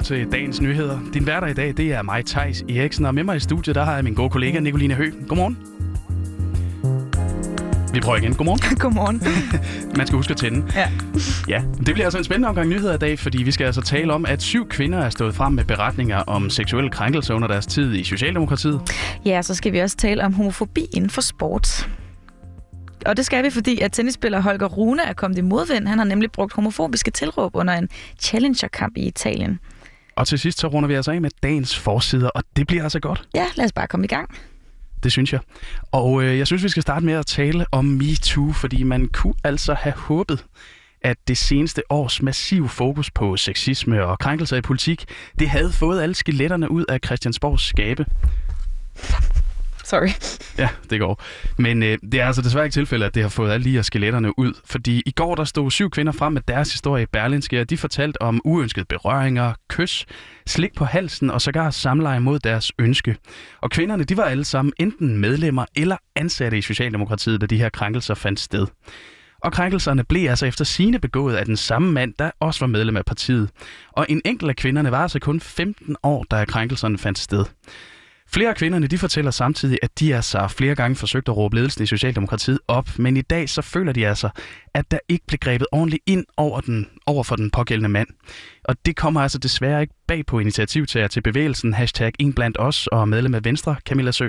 lytter til dagens nyheder. Din hverdag i dag, det er mig, Tejs Eriksen, og med mig i studiet, der har jeg min gode kollega Nicoline Hø. Godmorgen. Vi prøver igen. Godmorgen. Godmorgen. Man skal huske at tænde. Ja. Ja, det bliver altså en spændende omgang nyheder i dag, fordi vi skal altså tale om, at syv kvinder er stået frem med beretninger om seksuelle krænkelser under deres tid i Socialdemokratiet. Ja, så skal vi også tale om homofobi inden for sport. Og det skal vi, fordi at tennisspiller Holger Rune er kommet i modvind. Han har nemlig brugt homofobiske tilråb under en Challenger-kamp i Italien. Og til sidst så runder vi altså af med dagens forsider, og det bliver altså godt. Ja, lad os bare komme i gang. Det synes jeg. Og øh, jeg synes, vi skal starte med at tale om MeToo, fordi man kunne altså have håbet, at det seneste års massiv fokus på sexisme og krænkelser i politik, det havde fået alle skeletterne ud af Christiansborgs skabe. Sorry. Ja, det går. Men øh, det er altså desværre ikke tilfældet, at det har fået alle lige skeletterne ud. Fordi i går der stod syv kvinder frem med deres historie i Berlinske, og de fortalte om uønskede berøringer, kys, slik på halsen og sågar samleje mod deres ønske. Og kvinderne, de var alle sammen enten medlemmer eller ansatte i Socialdemokratiet, da de her krænkelser fandt sted. Og krænkelserne blev altså efter sine begået af den samme mand, der også var medlem af partiet. Og en enkelt af kvinderne var altså kun 15 år, da krænkelserne fandt sted. Flere af kvinderne de fortæller samtidig, at de altså flere gange forsøgt at råbe ledelsen i Socialdemokratiet op, men i dag så føler de altså, at der ikke blev grebet ordentligt ind over, den, over for den pågældende mand. Og det kommer altså desværre ikke bag på initiativtager til bevægelsen hashtag en blandt os og medlem af Venstre, Camilla Sø.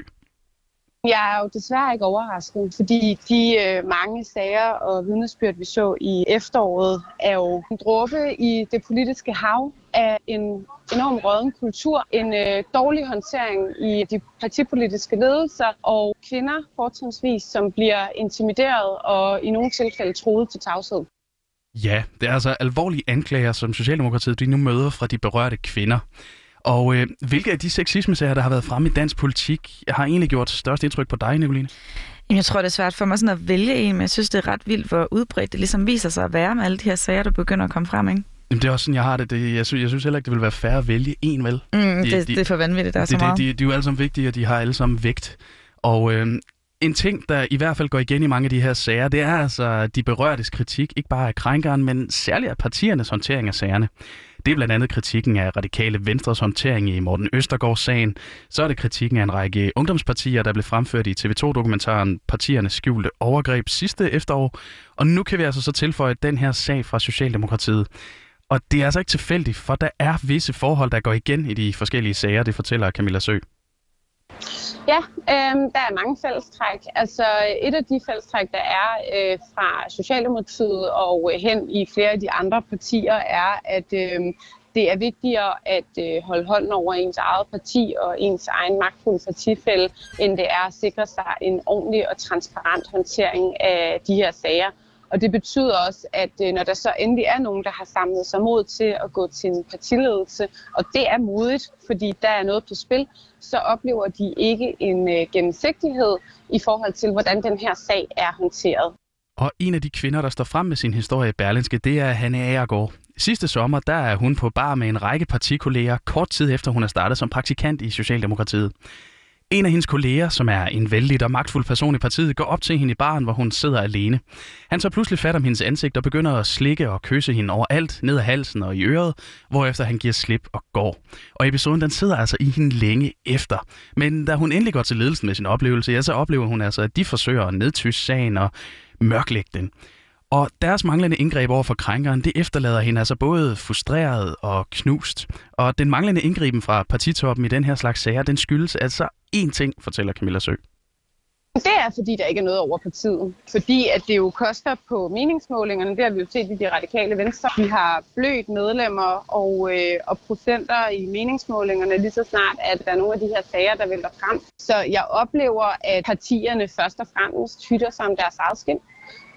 Jeg er jo desværre ikke overrasket, fordi de øh, mange sager og vidnesbyrd, vi så i efteråret, er jo en dråbe i det politiske hav af en enorm råden kultur, en øh, dårlig håndtering i de partipolitiske ledelser og kvinder fortrinsvis, som bliver intimideret og i nogle tilfælde troet til tavshed. Ja, det er altså alvorlige anklager, som Socialdemokratiet de nu møder fra de berørte kvinder. Og øh, hvilke af de sexismesager, der har været fremme i dansk politik, har egentlig gjort størst indtryk på dig, Nicoline? Jeg tror, det er svært for mig sådan at vælge en, men jeg synes, det er ret vildt, hvor udbredt det ligesom viser sig at være med alle de her sager, der begynder at komme frem, ikke? Jamen, det er også sådan, jeg har det. det jeg, synes, jeg synes heller ikke, det vil være fair at vælge en, vel? Mm, de, det, de, det er for vanvittigt, der er de, så meget. De, de, de er jo alle sammen vigtige, og de har alle sammen vægt. Og øh, en ting, der i hvert fald går igen i mange af de her sager, det er altså de berørtes kritik, ikke bare af krænkeren, men særligt af partiernes håndtering af sagerne. Det er blandt andet kritikken af radikale Venstres håndtering i Morten Østergaards-sagen. Så er det kritikken af en række ungdomspartier, der blev fremført i TV2-dokumentaren Partiernes skjulte overgreb sidste efterår. Og nu kan vi altså så tilføje den her sag fra Socialdemokratiet. Og det er altså ikke tilfældigt, for der er visse forhold, der går igen i de forskellige sager, det fortæller Camilla Sø. Ja, øh, der er mange fællestræk. Altså et af de fællestræk, der er øh, fra Socialdemokratiet og hen i flere af de andre partier, er, at øh, det er vigtigere at øh, holde hånden over ens eget parti og ens egen magtfulde partifælde, end det er at sikre sig en ordentlig og transparent håndtering af de her sager. Og det betyder også, at øh, når der så endelig er nogen, der har samlet sig mod til at gå til en partiledelse, og det er modigt, fordi der er noget på spil, så oplever de ikke en øh, gennemsigtighed i forhold til, hvordan den her sag er håndteret. Og en af de kvinder, der står frem med sin historie i Berlinske, det er Hanne Agergaard. Sidste sommer, der er hun på bar med en række partikolleger, kort tid efter hun er startet som praktikant i Socialdemokratiet. En af hendes kolleger, som er en vældig og magtfuld person i partiet, går op til hende i baren, hvor hun sidder alene. Han tager pludselig fat om hendes ansigt og begynder at slikke og kysse hende overalt, ned ad halsen og i øret, hvorefter han giver slip og går. Og episoden den sidder altså i hende længe efter. Men da hun endelig går til ledelsen med sin oplevelse, ja, så oplever hun altså, at de forsøger at nedtysse sagen og mørklægge den. Og deres manglende indgreb over for krænkeren, det efterlader hende altså både frustreret og knust. Og den manglende indgriben fra partitoppen i den her slags sager, den skyldes altså én ting, fortæller Camilla Sø. Det er, fordi der ikke er noget over partiet. Fordi at det jo koster på meningsmålingerne. Det har vi jo set i de radikale venstre. Vi har blødt medlemmer og, øh, og procenter i meningsmålingerne lige så snart, at der er nogle af de her sager, der vælter frem. Så jeg oplever, at partierne først og fremmest hytter sig om deres eget skin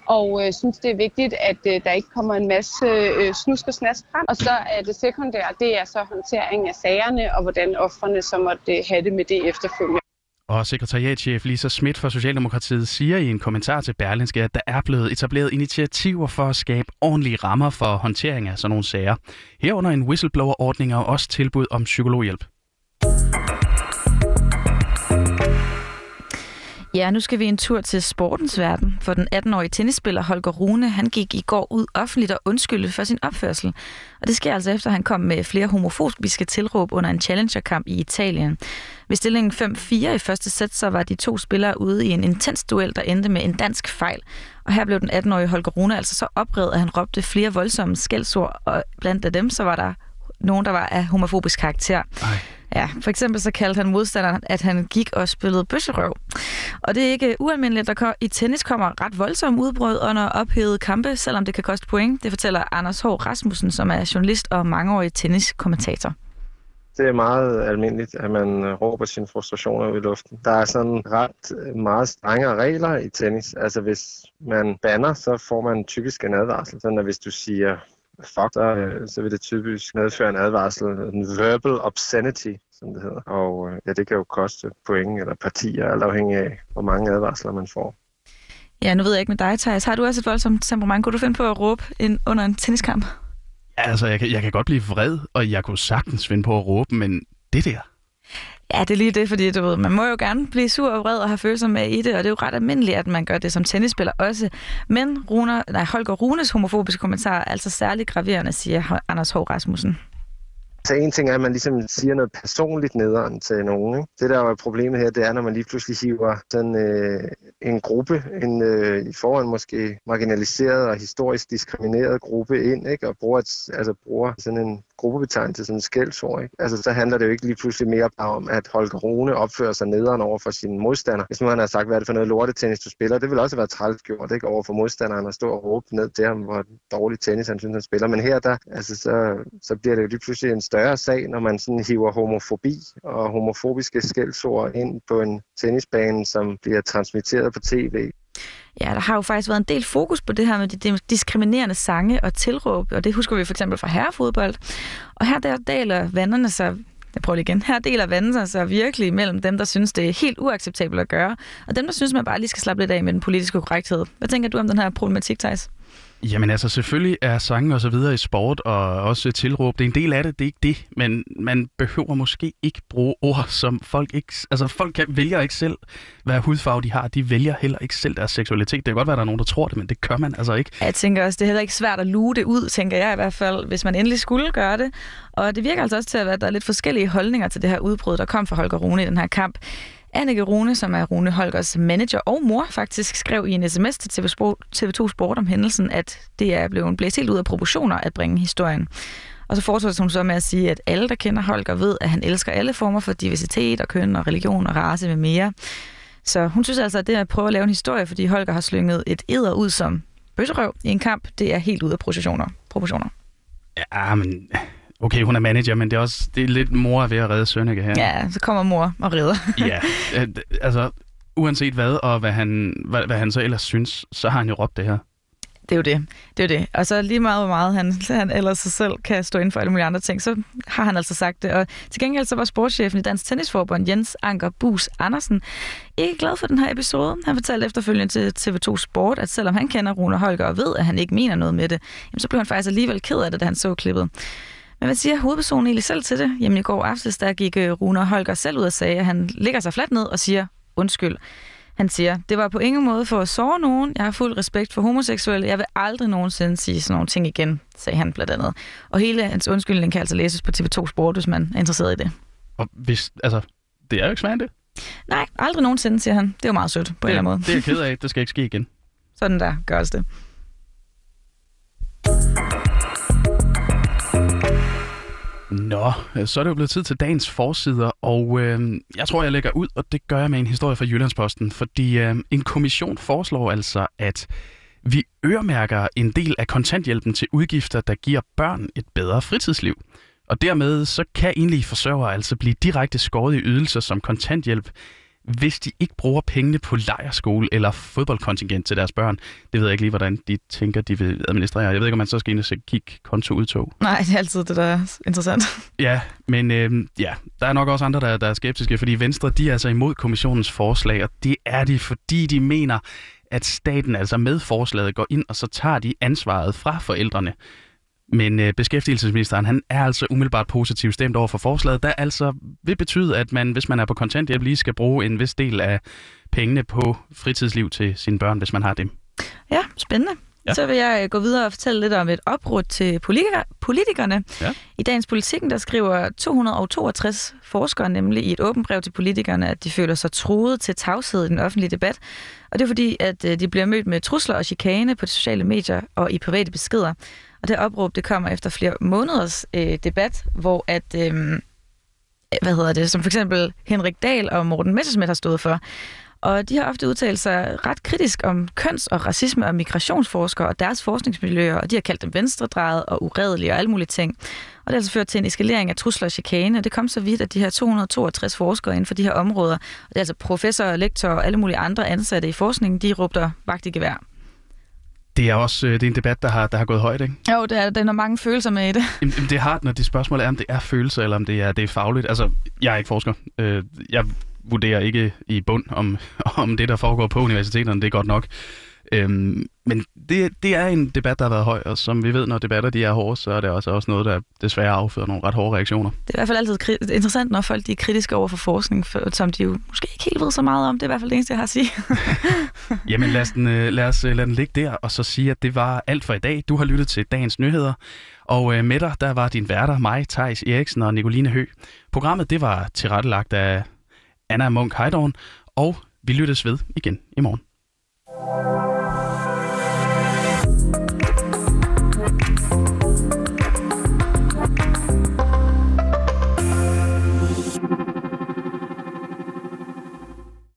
og øh, synes, det er vigtigt, at øh, der ikke kommer en masse øh, snusk og snask frem. Og så er det sekundære, det er så håndtering af sagerne, og hvordan offrene så måtte øh, have det med det efterfølgende. Og sekretariatchef Lisa Schmidt fra Socialdemokratiet siger i en kommentar til Berlinske, at der er blevet etableret initiativer for at skabe ordentlige rammer for håndtering af sådan nogle sager. Herunder en whistleblower-ordning og også tilbud om psykologhjælp. Ja, nu skal vi en tur til sportens verden, for den 18-årige tennisspiller Holger Rune, han gik i går ud offentligt og undskyldte for sin opførsel. Og det sker altså efter, at han kom med flere homofobiske tilråb under en challengerkamp i Italien. Ved stillingen 5-4 i første sæt, så var de to spillere ude i en intens duel, der endte med en dansk fejl. Og her blev den 18-årige Holger Rune altså så oprevet, at han råbte flere voldsomme skældsord, og blandt dem så var der nogen, der var af homofobisk karakter. Ej. Ja, for eksempel så kaldte han modstanderen, at han gik og spillede bøsserøv. Og det er ikke ualmindeligt, at der i tennis kommer ret voldsomme udbrud under ophedede kampe, selvom det kan koste point. Det fortæller Anders H. Rasmussen, som er journalist og mangeårig tenniskommentator. Det er meget almindeligt, at man øh, råber sine frustrationer ud i luften. Der er sådan ret øh, meget strengere regler i tennis. Altså hvis man banner, så får man typisk en advarsel. Sådan at hvis du siger fuck, så, øh, så vil det typisk medføre en advarsel, en verbal obscenity, som det hedder. Og ja, det kan jo koste point eller partier, alt afhængig af, hvor mange advarsler man får. Ja, nu ved jeg ikke med dig, Thijs. Har du også et voldsomt temperament? Kunne du finde på at råbe en, under en tenniskamp? Altså, jeg kan, jeg kan godt blive vred, og jeg kunne sagtens finde på at råbe, men det der... Ja, det er lige det, fordi du ved, man må jo gerne blive sur og vred og have følelser med i det, og det er jo ret almindeligt, at man gør det som tennisspiller også. Men Runer, nej, Holger Runes homofobiske kommentar er altså særligt graverende, siger Anders H. Rasmussen. Så en ting er, at man ligesom siger noget personligt nederen til nogen. Ikke? Det, der er problemet her, det er, når man lige pludselig hiver sådan øh, en gruppe, en øh, i forhånd måske marginaliseret og historisk diskrimineret gruppe ind, ikke? og bruger, et, altså, bruger sådan en gruppebetegnelse, sådan en skældsord. Ikke? Altså, så handler det jo ikke lige pludselig mere bare om, at Holger Rune opfører sig nederen over for sine modstandere. Hvis nu han har sagt, hvad er det for noget lortetennis, du spiller, det vil også være træls gjort ikke? over for modstanderen at stå og råbe ned til ham, hvor dårlig tennis han synes, han spiller. Men her, der, altså, så, så bliver det jo lige pludselig en større sag, når man sådan hiver homofobi og homofobiske skældsord ind på en tennisbane, som bliver transmitteret på tv. Ja, der har jo faktisk været en del fokus på det her med de diskriminerende sange og tilråb, og det husker vi for eksempel fra herrefodbold. Og her der deler vanderne sig jeg prøver igen. Her deler vandene sig virkelig mellem dem, der synes, det er helt uacceptabelt at gøre, og dem, der synes, man bare lige skal slappe lidt af med den politiske korrekthed. Hvad tænker du om den her problematik, Thijs? Jamen altså, selvfølgelig er sange og så videre i sport, og også tilråb, det er en del af det, det er ikke det, men man behøver måske ikke bruge ord, som folk ikke... Altså, folk kan, vælger ikke selv, hvad hudfarve de har, de vælger heller ikke selv deres seksualitet. Det kan godt være, at der er nogen, der tror det, men det gør man altså ikke. Jeg tænker også, det er heller ikke svært at luge det ud, tænker jeg i hvert fald, hvis man endelig skulle gøre det. Og det virker altså også til at være, at der er lidt forskellige holdninger til det her udbrud, der kom fra Holger Rune i den her kamp. Annike Rune, som er Rune Holgers manager og mor, faktisk skrev i en sms til TV2 Sport om hændelsen, at det er blevet blæst helt ud af proportioner at bringe historien. Og så fortsætter hun så med at sige, at alle, der kender Holger, ved, at han elsker alle former for diversitet og køn og religion og race med mere. Så hun synes altså, at det at prøve at lave en historie, fordi Holger har slynget et æder ud som bøsserøv i en kamp, det er helt ud af proportioner. proportioner. Ja, men Okay, hun er manager, men det er også det er lidt mor ved at redde Sønneke her. Ja, så kommer mor og redder. ja, altså uanset hvad, og hvad han, hvad, hvad han så ellers synes, så har han jo råbt det her. Det er jo det. Det er jo det. Og så lige meget, hvor meget han, han ellers sig selv kan stå inden for alle mulige andre ting, så har han altså sagt det. Og til gengæld så var sportschefen i Dansk Tennisforbund, Jens Anker Bus Andersen, ikke glad for den her episode. Han fortalte efterfølgende til TV2 Sport, at selvom han kender Rune Holger og ved, at han ikke mener noget med det, jamen, så blev han faktisk alligevel ked af det, da han så klippet. Men hvad siger hovedpersonen egentlig selv til det? Jamen i går aftes, der gik øh, Rune Holger selv ud og sagde, at han ligger sig fladt ned og siger undskyld. Han siger, det var på ingen måde for at såre nogen. Jeg har fuld respekt for homoseksuelle. Jeg vil aldrig nogensinde sige sådan nogle ting igen, sagde han blandt andet. Og hele hans undskyldning kan altså læses på TV2 Sport, hvis man er interesseret i det. Og hvis, altså, det er jo ikke svært det. Nej, aldrig nogensinde, siger han. Det er jo meget sødt på det, en eller anden måde. Det er jeg ked af. Det skal ikke ske igen. Sådan der gøres det. Nå, øh, så er det jo blevet tid til dagens forsider, og øh, jeg tror, jeg lægger ud, og det gør jeg med en historie fra Jyllandsposten, fordi øh, en kommission foreslår altså, at vi øremærker en del af kontanthjælpen til udgifter, der giver børn et bedre fritidsliv. Og dermed så kan enlige forsørgere altså blive direkte skåret i ydelser som kontanthjælp, hvis de ikke bruger pengene på lejerskole eller fodboldkontingent til deres børn. Det ved jeg ikke lige, hvordan de tænker, de vil administrere. Jeg ved ikke, om man så skal ind og kigge kontoudtog. Nej, det er altid det, der er interessant. Ja, men øh, ja, der er nok også andre, der, der er skeptiske, fordi Venstre de er altså imod kommissionens forslag, og det er de, fordi de mener, at staten altså med forslaget går ind, og så tager de ansvaret fra forældrene. Men øh, beskæftigelsesministeren han er altså umiddelbart positivt stemt over for forslaget, der altså vil betyde, at man, hvis man er på kontanthjælp, lige skal bruge en vis del af pengene på fritidsliv til sine børn, hvis man har dem. Ja, spændende. Ja. Så vil jeg øh, gå videre og fortælle lidt om et opråd til politiker, politikerne. Ja. I dagens Politikken, der skriver 262 forskere nemlig i et åbent brev til politikerne, at de føler sig truet til tavshed i den offentlige debat. Og det er fordi, at øh, de bliver mødt med trusler og chikane på de sociale medier og i private beskeder. Og det opråb, det kommer efter flere måneders øh, debat, hvor at... Øh, hvad hedder det, som for eksempel Henrik Dahl og Morten Messerschmidt har stået for. Og de har ofte udtalt sig ret kritisk om køns- og racisme- og migrationsforskere og deres forskningsmiljøer, og de har kaldt dem venstredrejet og uredelige og alle mulige ting. Og det har altså ført til en eskalering af trusler og chikane, og det kom så vidt, at de her 262 forskere inden for de her områder, og det er altså professorer, lektorer og alle mulige andre ansatte i forskningen, de råbte vagt i gevær. Det er også øh, det er en debat, der har, der har gået højt, ikke? Jo, det er, den har mange følelser med i det. Jamen, det er hardt, når det spørgsmål er, om det er følelser, eller om det er, det er fagligt. Altså, jeg er ikke forsker. Øh, jeg vurderer ikke i bund, om, om det, der foregår på universiteterne, det er godt nok. Øhm, men det, det er en debat, der har været høj, og som vi ved, når debatter de er hårde, så er det også, også noget, der desværre affører nogle ret hårde reaktioner. Det er i hvert fald altid interessant, når folk de er kritiske over for forskning, for, som de jo måske ikke helt ved så meget om. Det er i hvert fald det eneste, jeg har at sige. Jamen lad os, den, øh, lad os øh, lade den ligge der, og så sige, at det var alt for i dag. Du har lyttet til dagens nyheder, og øh, med dig, der var din værter, mig, Tejs Eriksen og Nicoline Hø. Programmet, det var tilrettelagt af Anna Munk Heidorn, og vi lyttes ved igen i morgen.